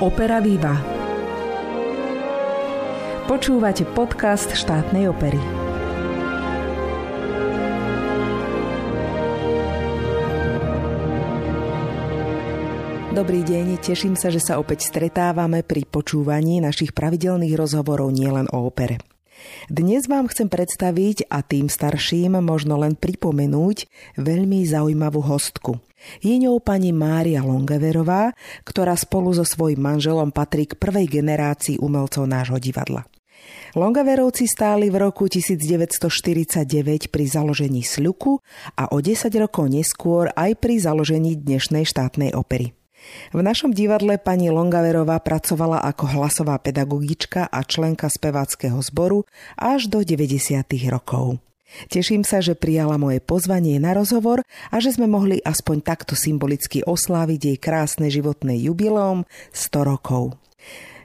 Opera Viva. Počúvate podcast štátnej opery. Dobrý deň, teším sa, že sa opäť stretávame pri počúvaní našich pravidelných rozhovorov nielen o opere. Dnes vám chcem predstaviť a tým starším možno len pripomenúť veľmi zaujímavú hostku. Je ňou pani Mária Longeverová, ktorá spolu so svojím manželom patrí k prvej generácii umelcov nášho divadla. Longaverovci stáli v roku 1949 pri založení Sľuku a o 10 rokov neskôr aj pri založení dnešnej štátnej opery. V našom divadle pani Longaverová pracovala ako hlasová pedagogička a členka speváckého zboru až do 90. rokov. Teším sa, že prijala moje pozvanie na rozhovor a že sme mohli aspoň takto symbolicky osláviť jej krásne životné jubileum 100 rokov.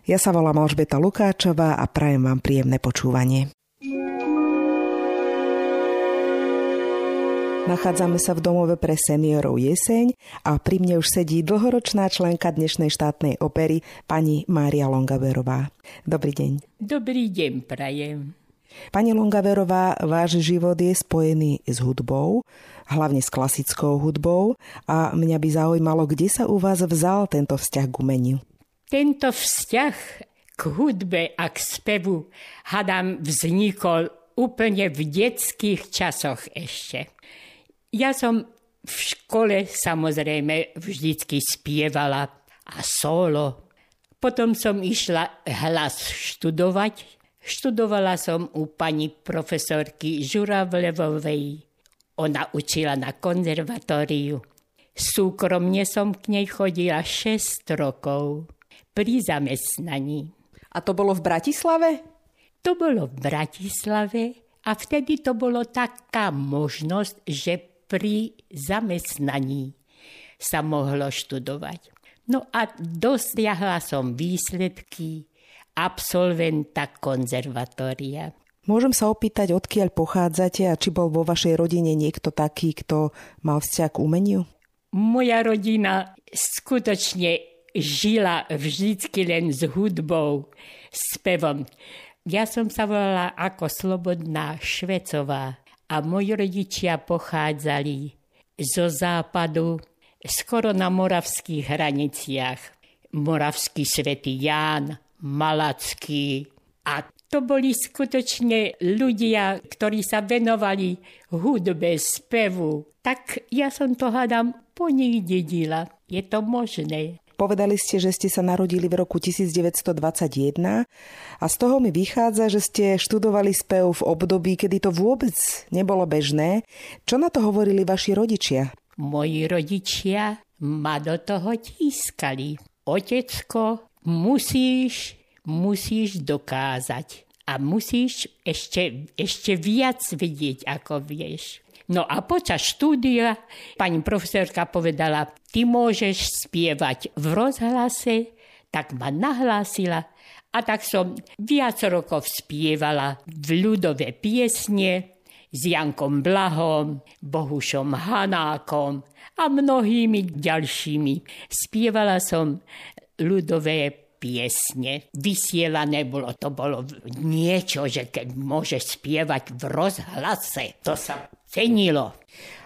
Ja sa volám Alžbeta Lukáčová a prajem vám príjemné počúvanie. Nachádzame sa v domove pre seniorov Jeseň a pri mne už sedí dlhoročná členka dnešnej štátnej opery pani Mária Longaverová. Dobrý deň. Dobrý deň, prajem. Pani Longaverová, váš život je spojený s hudbou, hlavne s klasickou hudbou a mňa by zaujímalo, kde sa u vás vzal tento vzťah k umeniu. Tento vzťah k hudbe a k spevu, hadám, vznikol úplne v detských časoch ešte. Ja som v škole samozrejme vždycky spievala a solo. Potom som išla hlas študovať. Študovala som u pani profesorky Žuravlevovej. Ona učila na konzervatóriu. Súkromne som k nej chodila 6 rokov pri zamestnaní. A to bolo v Bratislave? To bolo v Bratislave a vtedy to bolo taká možnosť, že pri zamestnaní sa mohlo študovať. No a dosiahla som výsledky absolventa konzervatória. Môžem sa opýtať, odkiaľ pochádzate a či bol vo vašej rodine niekto taký, kto mal vzťah k umeniu? Moja rodina skutočne žila vždycky len s hudbou, s pevom. Ja som sa volala ako Slobodná Švecová a moji rodičia pochádzali zo západu, skoro na moravských hraniciach. Moravský svätý Ján, Malacký. A to boli skutočne ľudia, ktorí sa venovali hudbe, spevu. Tak ja som to hádam po nich dedila. Je to možné. Povedali ste, že ste sa narodili v roku 1921 a z toho mi vychádza, že ste študovali spev v období, kedy to vôbec nebolo bežné. Čo na to hovorili vaši rodičia? Moji rodičia ma do toho tískali. Otecko, musíš, musíš dokázať. A musíš ešte, ešte viac vidieť, ako vieš. No a počas štúdia pani profesorka povedala, ty môžeš spievať v rozhlase, tak ma nahlásila a tak som viac rokov spievala v ľudové piesne s Jankom Blahom, Bohušom Hanákom a mnohými ďalšími. Spievala som ľudové piesne. Vysielané bolo, to bolo niečo, že keď môže spievať v rozhlase, to sa cenilo.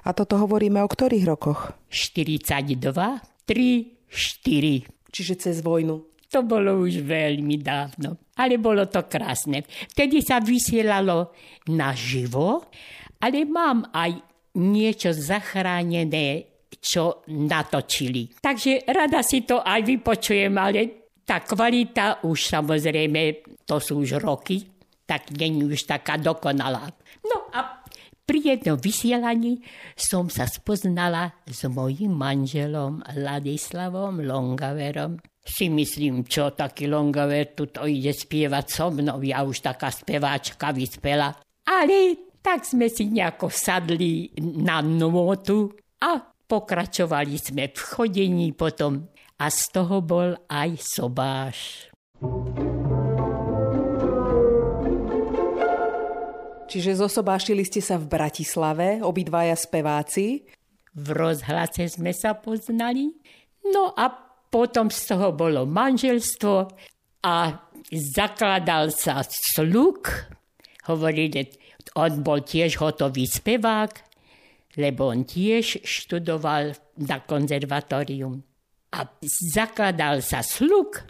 A toto hovoríme o ktorých rokoch? 42, 3, 4. Čiže cez vojnu. To bolo už veľmi dávno, ale bolo to krásne. Vtedy sa vysielalo naživo, ale mám aj niečo zachránené, čo natočili. Takže rada si to aj vypočujem, ale tá kvalita už samozrejme, to sú už roky, tak není už taká dokonalá. No a pri jednom vysielaní som sa spoznala s mojim manželom Ladislavom Longaverom. Si myslím, čo taký Longaver tuto ide spievať so mnou, ja už taká speváčka vyspela. Ale tak sme si nejako sadli na notu a pokračovali sme v chodení potom a z toho bol aj sobáš. Čiže zosobášili ste sa v Bratislave, obidvaja speváci? V rozhlase sme sa poznali. No a potom z toho bolo manželstvo a zakladal sa sluk. Hovorili, on bol tiež hotový spevák, lebo on tiež študoval na konzervatórium. A zakladal sa sluk.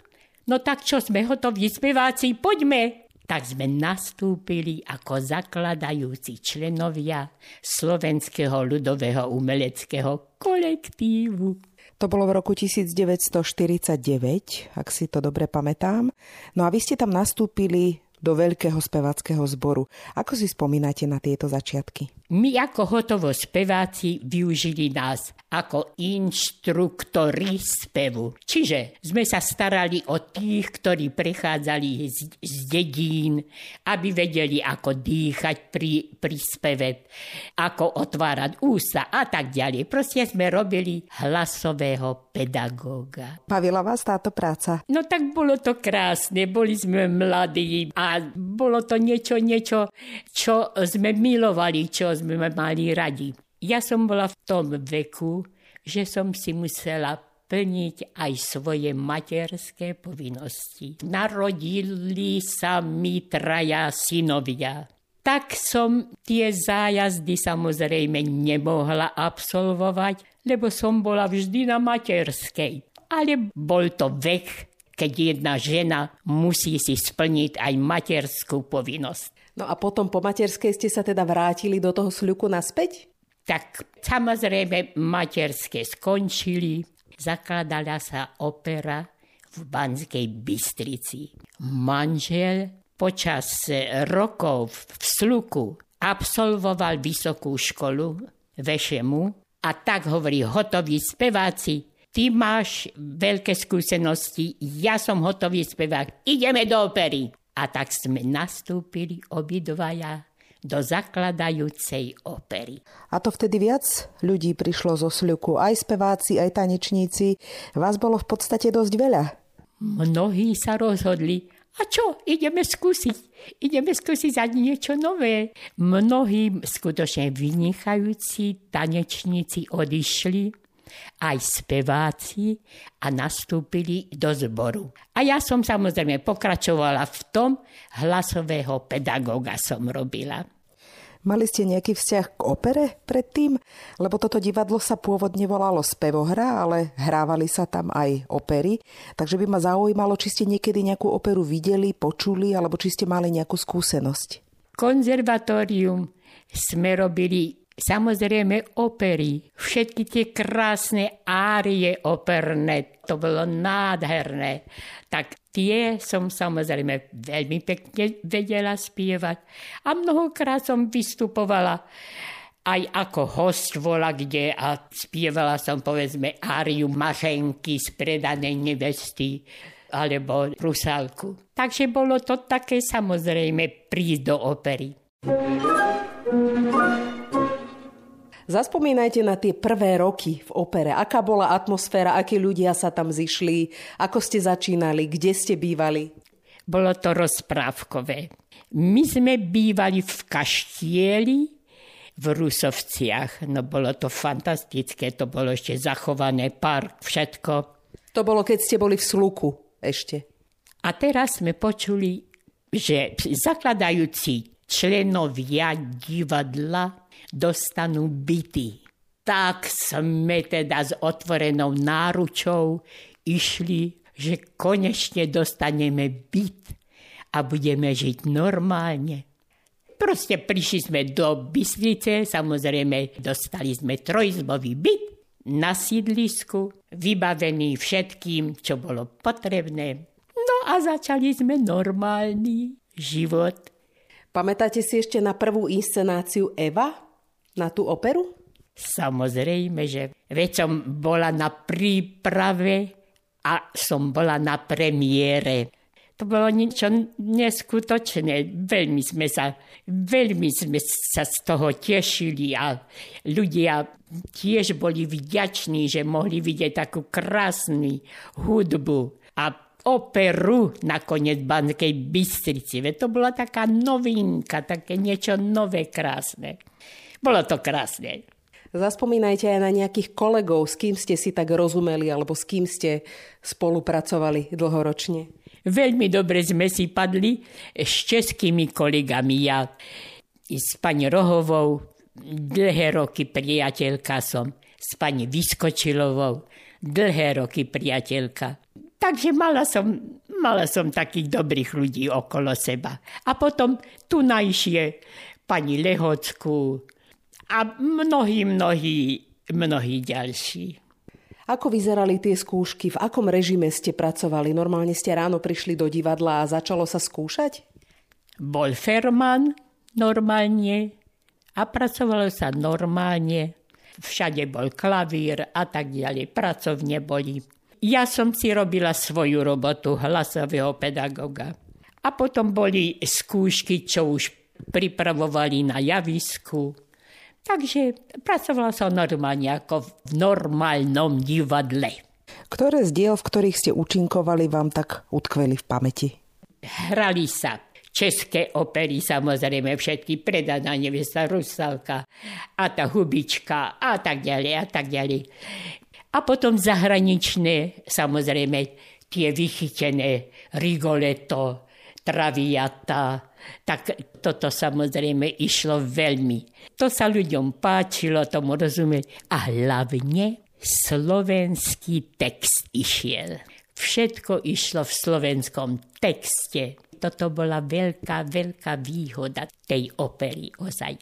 No tak čo sme hotoví speváci, poďme tak sme nastúpili ako zakladajúci členovia Slovenského ľudového umeleckého kolektívu. To bolo v roku 1949, ak si to dobre pamätám. No a vy ste tam nastúpili do veľkého spevackého zboru. Ako si spomínate na tieto začiatky? My ako hotovo speváci využili nás ako inštruktori spevu. Čiže sme sa starali o tých, ktorí prechádzali z, z dedín, aby vedeli, ako dýchať pri, pri speve, ako otvárať ústa a tak ďalej. Proste sme robili hlasového pedagóga. Bavila vás táto práca? No tak bolo to krásne, boli sme mladí a bolo to niečo, niečo, čo sme milovali, čo sme mali radi. Ja som bola v tom veku, že som si musela plniť aj svoje materské povinnosti. Narodili sa mi traja synovia. Tak som tie zájazdy samozrejme nemohla absolvovať, lebo som bola vždy na materskej. Ale bol to vek, keď jedna žena musí si splniť aj materskú povinnosť. No a potom po materskej ste sa teda vrátili do toho sľuku naspäť? Tak samozrejme materské skončili, zakladala sa opera v Banskej Bystrici. Manžel počas rokov v sluku absolvoval vysokú školu Vešemu a tak hovorí hotoví speváci, ty máš veľké skúsenosti, ja som hotový spevák, ideme do opery. A tak sme nastúpili obidvaja do zakladajúcej opery. A to vtedy viac ľudí prišlo zo sľuku, aj speváci, aj tanečníci. Vás bolo v podstate dosť veľa. Mnohí sa rozhodli, a čo, ideme skúsiť. Ideme skúsiť za niečo nové. Mnohí skutočne vynikajúci tanečníci odišli aj speváci a nastúpili do zboru. A ja som samozrejme pokračovala v tom, hlasového pedagóga som robila. Mali ste nejaký vzťah k opere predtým? Lebo toto divadlo sa pôvodne volalo Spevohra, ale hrávali sa tam aj opery. Takže by ma zaujímalo, či ste niekedy nejakú operu videli, počuli, alebo či ste mali nejakú skúsenosť. Konzervatórium sme robili Samozrejme opery, všetky tie krásne árie operné, to bolo nádherné. Tak tie som samozrejme veľmi pekne vedela spievať. A mnohokrát som vystupovala aj ako host vola kde a spievala som povedzme áriu Mašenky z predanej nevesty alebo Rusalku. Takže bolo to také samozrejme prísť do opery. Zaspomínajte na tie prvé roky v opere. Aká bola atmosféra, akí ľudia sa tam zišli, ako ste začínali, kde ste bývali? Bolo to rozprávkové. My sme bývali v kaštieli v Rusovciach. No bolo to fantastické, to bolo ešte zachované, park, všetko. To bolo, keď ste boli v Sluku ešte. A teraz sme počuli, že zakladajúci členovia divadla dostanú byty. Tak sme teda s otvorenou náručou išli, že konečne dostaneme byt a budeme žiť normálne. Proste prišli sme do Byslice, samozrejme dostali sme trojizbový byt na sídlisku, vybavený všetkým, čo bolo potrebné. No a začali sme normálny život. Pamätáte si ešte na prvú inscenáciu Eva? na tú operu? Samozrejme, že veď som bola na príprave a som bola na premiére. To bolo niečo neskutočné. Veľmi sme sa, veľmi sme sa z toho tešili a ľudia tiež boli vďační, že mohli vidieť takú krásnu hudbu a operu nakoniec Banskej Bystrici. Veď to bola taká novinka, také niečo nové, krásne. Bolo to krásne. Zaspomínajte aj na nejakých kolegov, s kým ste si tak rozumeli alebo s kým ste spolupracovali dlhoročne. Veľmi dobre sme si padli s českými kolegami. Ja s pani Rohovou dlhé roky priateľka som, s pani Vyskočilovou dlhé roky priateľka. Takže mala som, mala som takých dobrých ľudí okolo seba. A potom tu najšie pani Lehocku, a mnohí, mnohí, mnohí ďalší. Ako vyzerali tie skúšky? V akom režime ste pracovali? Normálne ste ráno prišli do divadla a začalo sa skúšať? Bol Ferman normálne a pracovalo sa normálne. Všade bol klavír a tak ďalej. Pracovne boli. Ja som si robila svoju robotu hlasového pedagoga. A potom boli skúšky, čo už pripravovali na javisku Takže pracovala som normálne ako v normálnom divadle. Ktoré z diel, v ktorých ste účinkovali, vám tak utkveli v pamäti? Hrali sa české opery, samozrejme všetky, predaná nevesta, Rusalka a tá hubička a tak ďalej a tak ďalej. A potom zahraničné, samozrejme, tie vychytené Rigoletto, Traviata, tak toto samozrejme išlo veľmi. To sa ľuďom páčilo, tomu rozumieť. A hlavne slovenský text išiel. Všetko išlo v slovenskom texte. Toto bola veľká, veľká výhoda tej opery ozaj.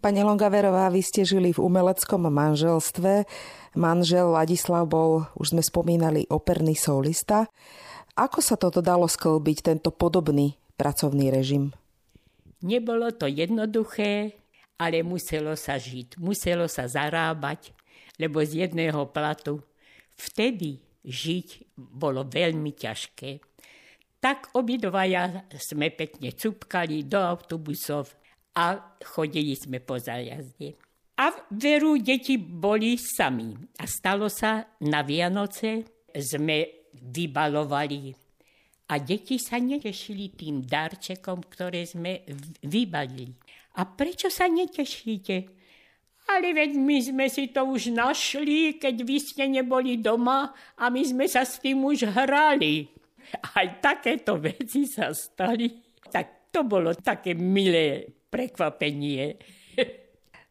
Pani Longaverová, vy ste žili v umeleckom manželstve. Manžel Ladislav bol, už sme spomínali, operný solista. Ako sa toto dalo sklbiť, tento podobný pracovný režim? Nebolo to jednoduché, ale muselo sa žiť, muselo sa zarábať, lebo z jedného platu vtedy žiť bolo veľmi ťažké. Tak obidvaja sme pekne cupkali do autobusov a chodili sme po zájazde. A veru deti boli sami. A stalo sa na Vianoce, sme vybalovali. A deti sa netešili tým darčekom, ktoré sme vybalili. A prečo sa netešíte? Ale veď my sme si to už našli, keď vy ste neboli doma a my sme sa s tým už hrali. Aj takéto veci sa stali. Tak to bolo také milé prekvapenie.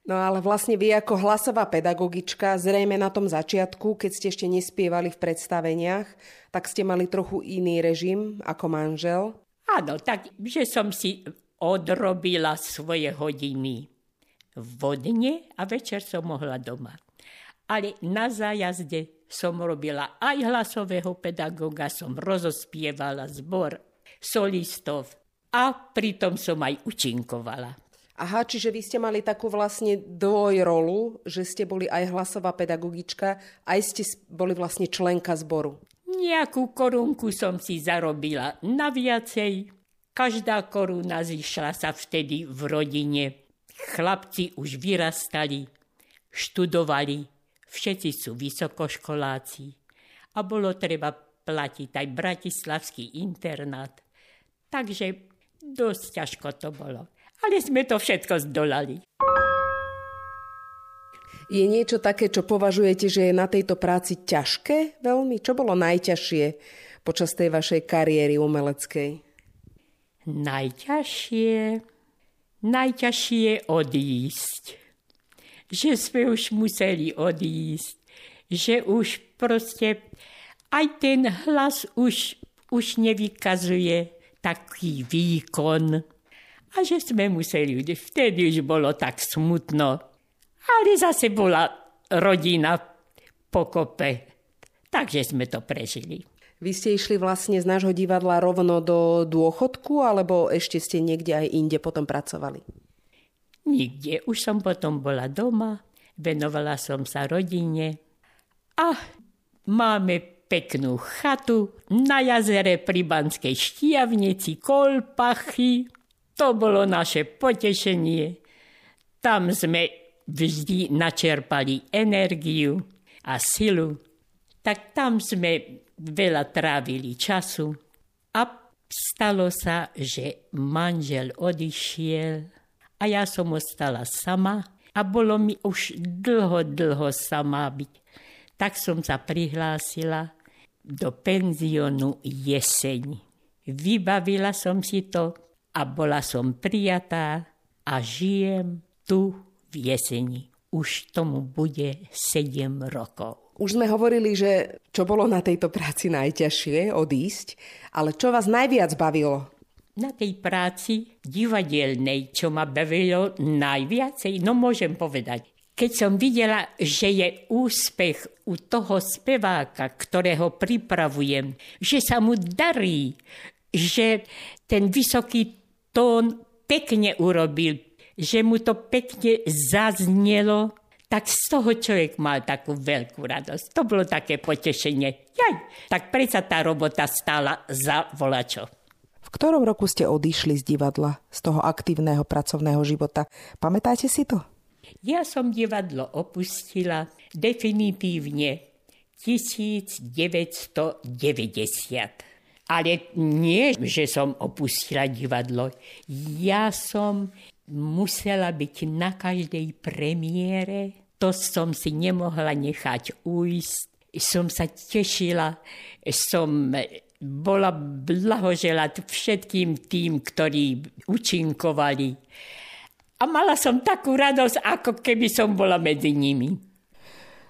No ale vlastne vy ako hlasová pedagogička, zrejme na tom začiatku, keď ste ešte nespievali v predstaveniach, tak ste mali trochu iný režim ako manžel? Áno, tak, že som si odrobila svoje hodiny vodne a večer som mohla doma. Ale na zájazde som robila aj hlasového pedagoga, som rozospievala zbor solistov a pritom som aj učinkovala. Aha, čiže vy ste mali takú vlastne dvojrolu, že ste boli aj hlasová pedagogička, aj ste boli vlastne členka zboru. Nejakú korunku som si zarobila na viacej. Každá koruna zišla sa vtedy v rodine. Chlapci už vyrastali, študovali, všetci sú vysokoškoláci. A bolo treba platiť aj bratislavský internát. Takže dosť ťažko to bolo ale sme to všetko zdolali. Je niečo také, čo považujete, že je na tejto práci ťažké veľmi? Čo bolo najťažšie počas tej vašej kariéry umeleckej? Najťažšie? Najťažšie je odísť. Že sme už museli odísť. Že už proste aj ten hlas už, už nevykazuje taký výkon a že sme museli, vtedy už bolo tak smutno. Ale zase bola rodina pokope. Takže sme to prežili. Vy ste išli vlastne z nášho divadla rovno do dôchodku, alebo ešte ste niekde aj inde potom pracovali? Nikde. Už som potom bola doma, venovala som sa rodine a máme peknú chatu na jazere pri Banskej štiavnici, Kolpachy. To bolo naše potešenie. Tam sme vždy načerpali energiu a silu. Tak tam sme veľa trávili času. A stalo sa, že manžel odišiel a ja som ostala sama a bolo mi už dlho, dlho sama byť. Tak som sa prihlásila do penziónu jeseň. Vybavila som si to a bola som prijatá a žijem tu v jeseni. Už tomu bude 7 rokov. Už sme hovorili, že čo bolo na tejto práci najťažšie odísť, ale čo vás najviac bavilo? Na tej práci divadelnej, čo ma bavilo najviacej, no môžem povedať, keď som videla, že je úspech u toho speváka, ktorého pripravujem, že sa mu darí, že ten vysoký tón pekne urobil, že mu to pekne zaznelo, tak z toho človek mal takú veľkú radosť. To bolo také potešenie. Jaj, tak predsa tá robota stála za volačo. V ktorom roku ste odišli z divadla, z toho aktívneho pracovného života? Pamätáte si to? Ja som divadlo opustila definitívne 1990. Ale nie, že som opustila divadlo. Ja som musela byť na každej premiére. To som si nemohla nechať ujsť. Som sa tešila, som bola blahoželať všetkým tým, ktorí učinkovali. A mala som takú radosť, ako keby som bola medzi nimi.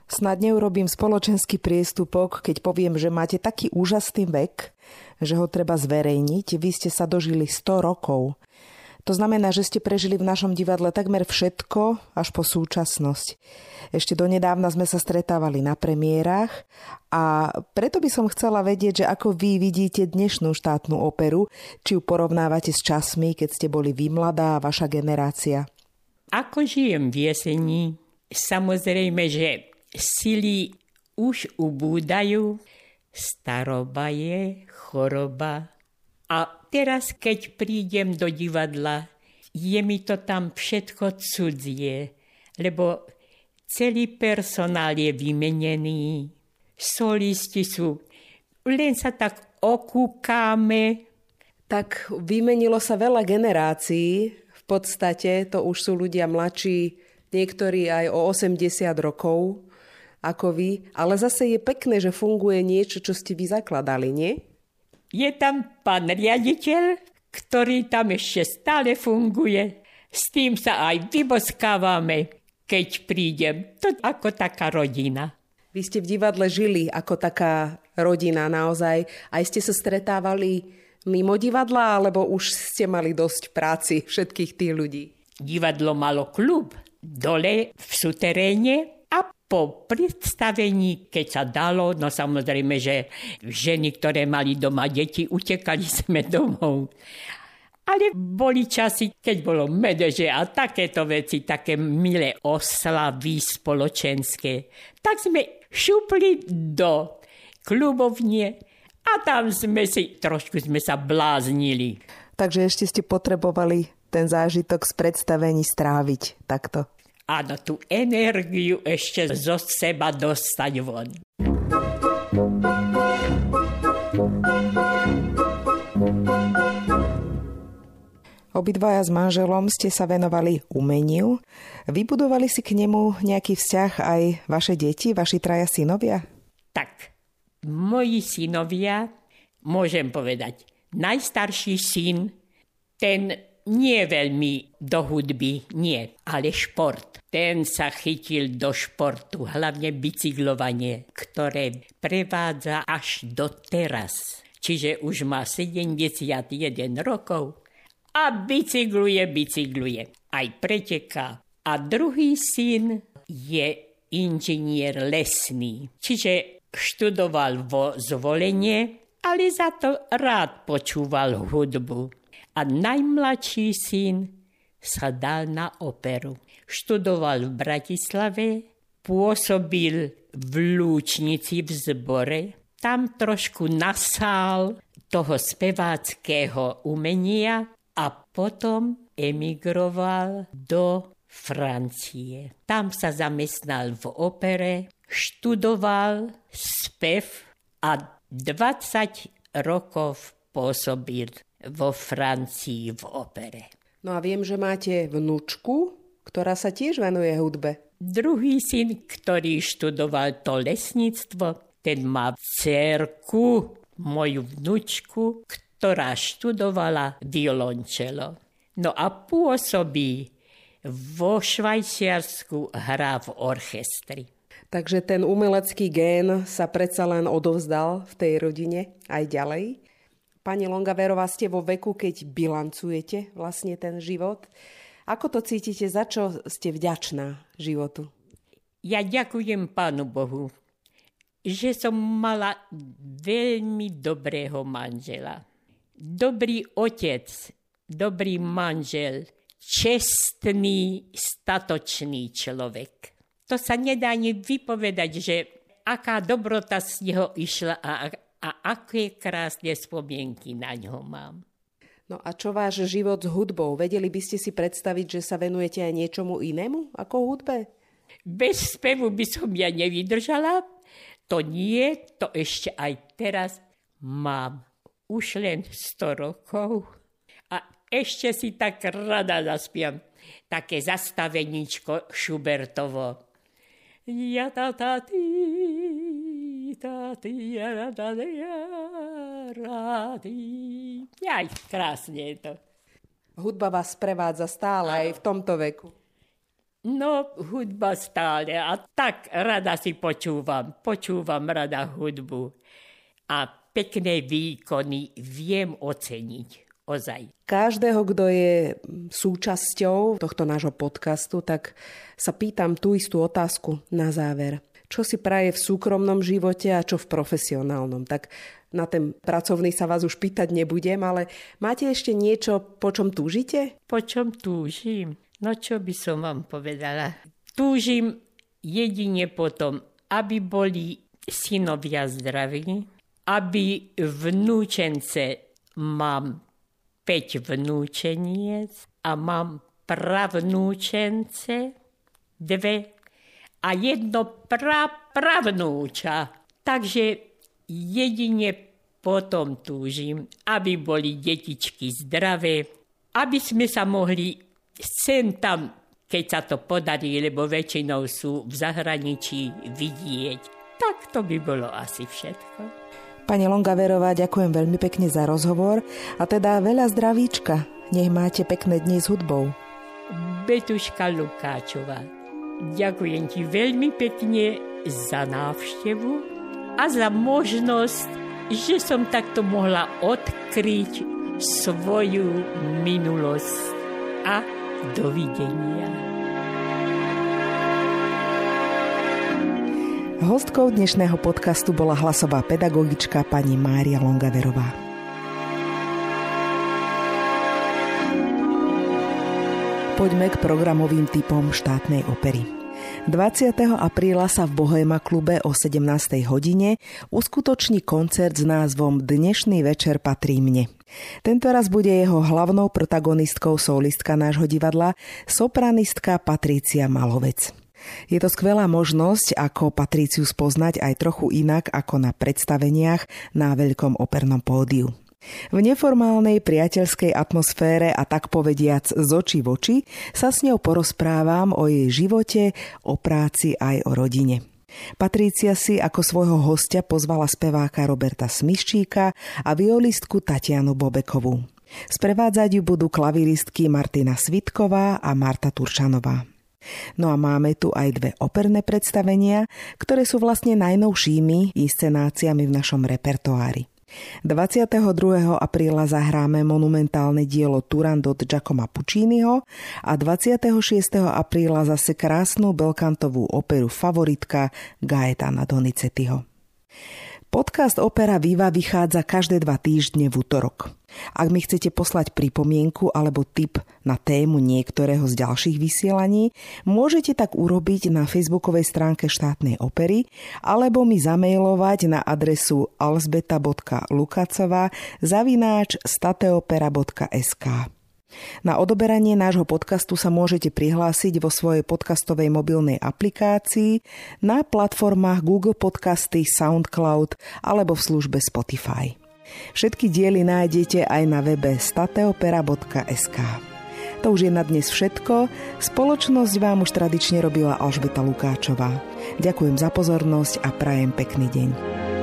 Snad neurobím spoločenský priestupok, keď poviem, že máte taký úžasný vek, že ho treba zverejniť. Vy ste sa dožili 100 rokov. To znamená, že ste prežili v našom divadle takmer všetko až po súčasnosť. Ešte donedávna sme sa stretávali na premiérach a preto by som chcela vedieť, že ako vy vidíte dnešnú štátnu operu, či ju porovnávate s časmi, keď ste boli vy mladá vaša generácia. Ako žijem v jeseni, samozrejme, že sily už ubúdajú, staroba je choroba a teraz, keď prídem do divadla, je mi to tam všetko cudzie, lebo celý personál je vymenený, solisti sú, len sa tak okúkáme. Tak vymenilo sa veľa generácií, v podstate to už sú ľudia mladší, niektorí aj o 80 rokov ako vy, ale zase je pekné, že funguje niečo, čo ste vy zakladali, nie? Je tam pán riaditeľ, ktorý tam ešte stále funguje. S tým sa aj vyboskávame, keď prídem. To ako taká rodina. Vy ste v divadle žili ako taká rodina naozaj. Aj ste sa stretávali mimo divadla, alebo už ste mali dosť práci všetkých tých ľudí? Divadlo malo klub dole v suteréne po predstavení, keď sa dalo, no samozrejme, že ženy, ktoré mali doma deti, utekali sme domov. Ale boli časy, keď bolo medeže a takéto veci, také milé oslavy spoločenské. Tak sme šupli do klubovne a tam sme si, trošku sme sa bláznili. Takže ešte ste potrebovali ten zážitok z predstavení stráviť takto. Áno, tú energiu ešte zo seba dostať von. Obidvaja s manželom ste sa venovali umeniu. Vybudovali si k nemu nejaký vzťah aj vaše deti, vaši traja synovia? Tak, moji synovia, môžem povedať, najstarší syn, ten nie veľmi do hudby, nie, ale šport. Ten sa chytil do športu, hlavne bicyklovanie, ktoré prevádza až do teraz. Čiže už má 71 rokov a bicykluje, bicykluje. Aj preteká. A druhý syn je inžinier lesný. Čiže študoval vo zvolenie, ale za to rád počúval hudbu a najmladší syn sa dal na operu. Študoval v Bratislave, pôsobil v Lúčnici v zbore, tam trošku nasál toho speváckého umenia a potom emigroval do Francie. Tam sa zamestnal v opere, študoval spev a 20 rokov pôsobil vo Francii v opere. No a viem, že máte vnúčku, ktorá sa tiež venuje hudbe. Druhý syn, ktorý študoval to lesníctvo, ten má cerku, moju vnúčku, ktorá študovala violončelo. No a pôsobí vo Švajčiarsku, hrá v orchestri. Takže ten umelecký gén sa predsa len odovzdal v tej rodine aj ďalej. Pani Longaverová, ste vo veku, keď bilancujete vlastne ten život. Ako to cítite? Za čo ste vďačná životu? Ja ďakujem Pánu Bohu, že som mala veľmi dobrého manžela. Dobrý otec, dobrý manžel, čestný, statočný človek. To sa nedá ani vypovedať, že aká dobrota z neho išla a, a aké krásne spomienky na ňo mám. No a čo váš život s hudbou? Vedeli by ste si predstaviť, že sa venujete aj niečomu inému ako hudbe? Bez spevu by som ja nevydržala. To nie, to ešte aj teraz mám. Už len 100 rokov. A ešte si tak rada zaspiem. Také zastaveníčko Šubertovo. Ja ta ta ti, ta ti, ja ta ja, ra ti. Aj, krásne je to. Hudba vás prevádza stále aj v tomto veku. No, hudba stále. A tak rada si počúvam. Počúvam rada hudbu. A pekné výkony viem oceniť. Ozaj. Každého, kto je súčasťou tohto nášho podcastu, tak sa pýtam tú istú otázku na záver. Čo si praje v súkromnom živote a čo v profesionálnom? Tak na ten pracovný sa vás už pýtať nebudem, ale máte ešte niečo, po čom túžite? Po čom túžim? No čo by som vám povedala? Túžim jedine potom, aby boli synovia zdraví, aby vnúčence mám 5 vnúčeniec a mám pravnúčence dve a jedno pra, pravnúča. Takže jedine potom túžim, aby boli detičky zdravé, aby sme sa mohli sem tam, keď sa to podarí, lebo väčšinou sú v zahraničí vidieť. Tak to by bolo asi všetko. Pani Longaverová, ďakujem veľmi pekne za rozhovor a teda veľa zdravíčka. Nech máte pekné dni s hudbou. Betuška Lukáčová, ďakujem ti veľmi pekne za návštevu a za možnosť, že som takto mohla odkryť svoju minulosť. A dovidenia. Hostkou dnešného podcastu bola hlasová pedagogička pani Mária Longaverová. Poďme k programovým typom štátnej opery. 20. apríla sa v Bohema klube o 17. hodine uskutoční koncert s názvom Dnešný večer patrí mne. Tento raz bude jeho hlavnou protagonistkou solistka nášho divadla, sopranistka Patrícia Malovec. Je to skvelá možnosť, ako Patríciu spoznať aj trochu inak ako na predstaveniach na veľkom opernom pódiu. V neformálnej priateľskej atmosfére a tak povediac z očí v oči sa s ňou porozprávam o jej živote, o práci aj o rodine. Patrícia si ako svojho hostia pozvala speváka Roberta Smiščíka a violistku Tatianu Bobekovú. Sprevádzať ju budú klaviristky Martina Svitková a Marta Turčanová. No a máme tu aj dve operné predstavenia, ktoré sú vlastne najnovšími inscenáciami v našom repertoári. 22. apríla zahráme monumentálne dielo Turandot Giacomo Pucciniho a 26. apríla zase krásnu belkantovú operu Favoritka Gaetana Donizettiho. Podcast Opera Viva vychádza každé dva týždne v útorok. Ak mi chcete poslať pripomienku alebo tip na tému niektorého z ďalších vysielaní, môžete tak urobiť na facebookovej stránke štátnej opery alebo mi zamailovať na adresu alzbeta.lukacová zavináč stateopera.sk. Na odoberanie nášho podcastu sa môžete prihlásiť vo svojej podcastovej mobilnej aplikácii na platformách Google Podcasty, SoundCloud alebo v službe Spotify. Všetky diely nájdete aj na webe stateopera.sk. To už je na dnes všetko. Spoločnosť vám už tradične robila Alžbeta Lukáčová. Ďakujem za pozornosť a prajem pekný deň.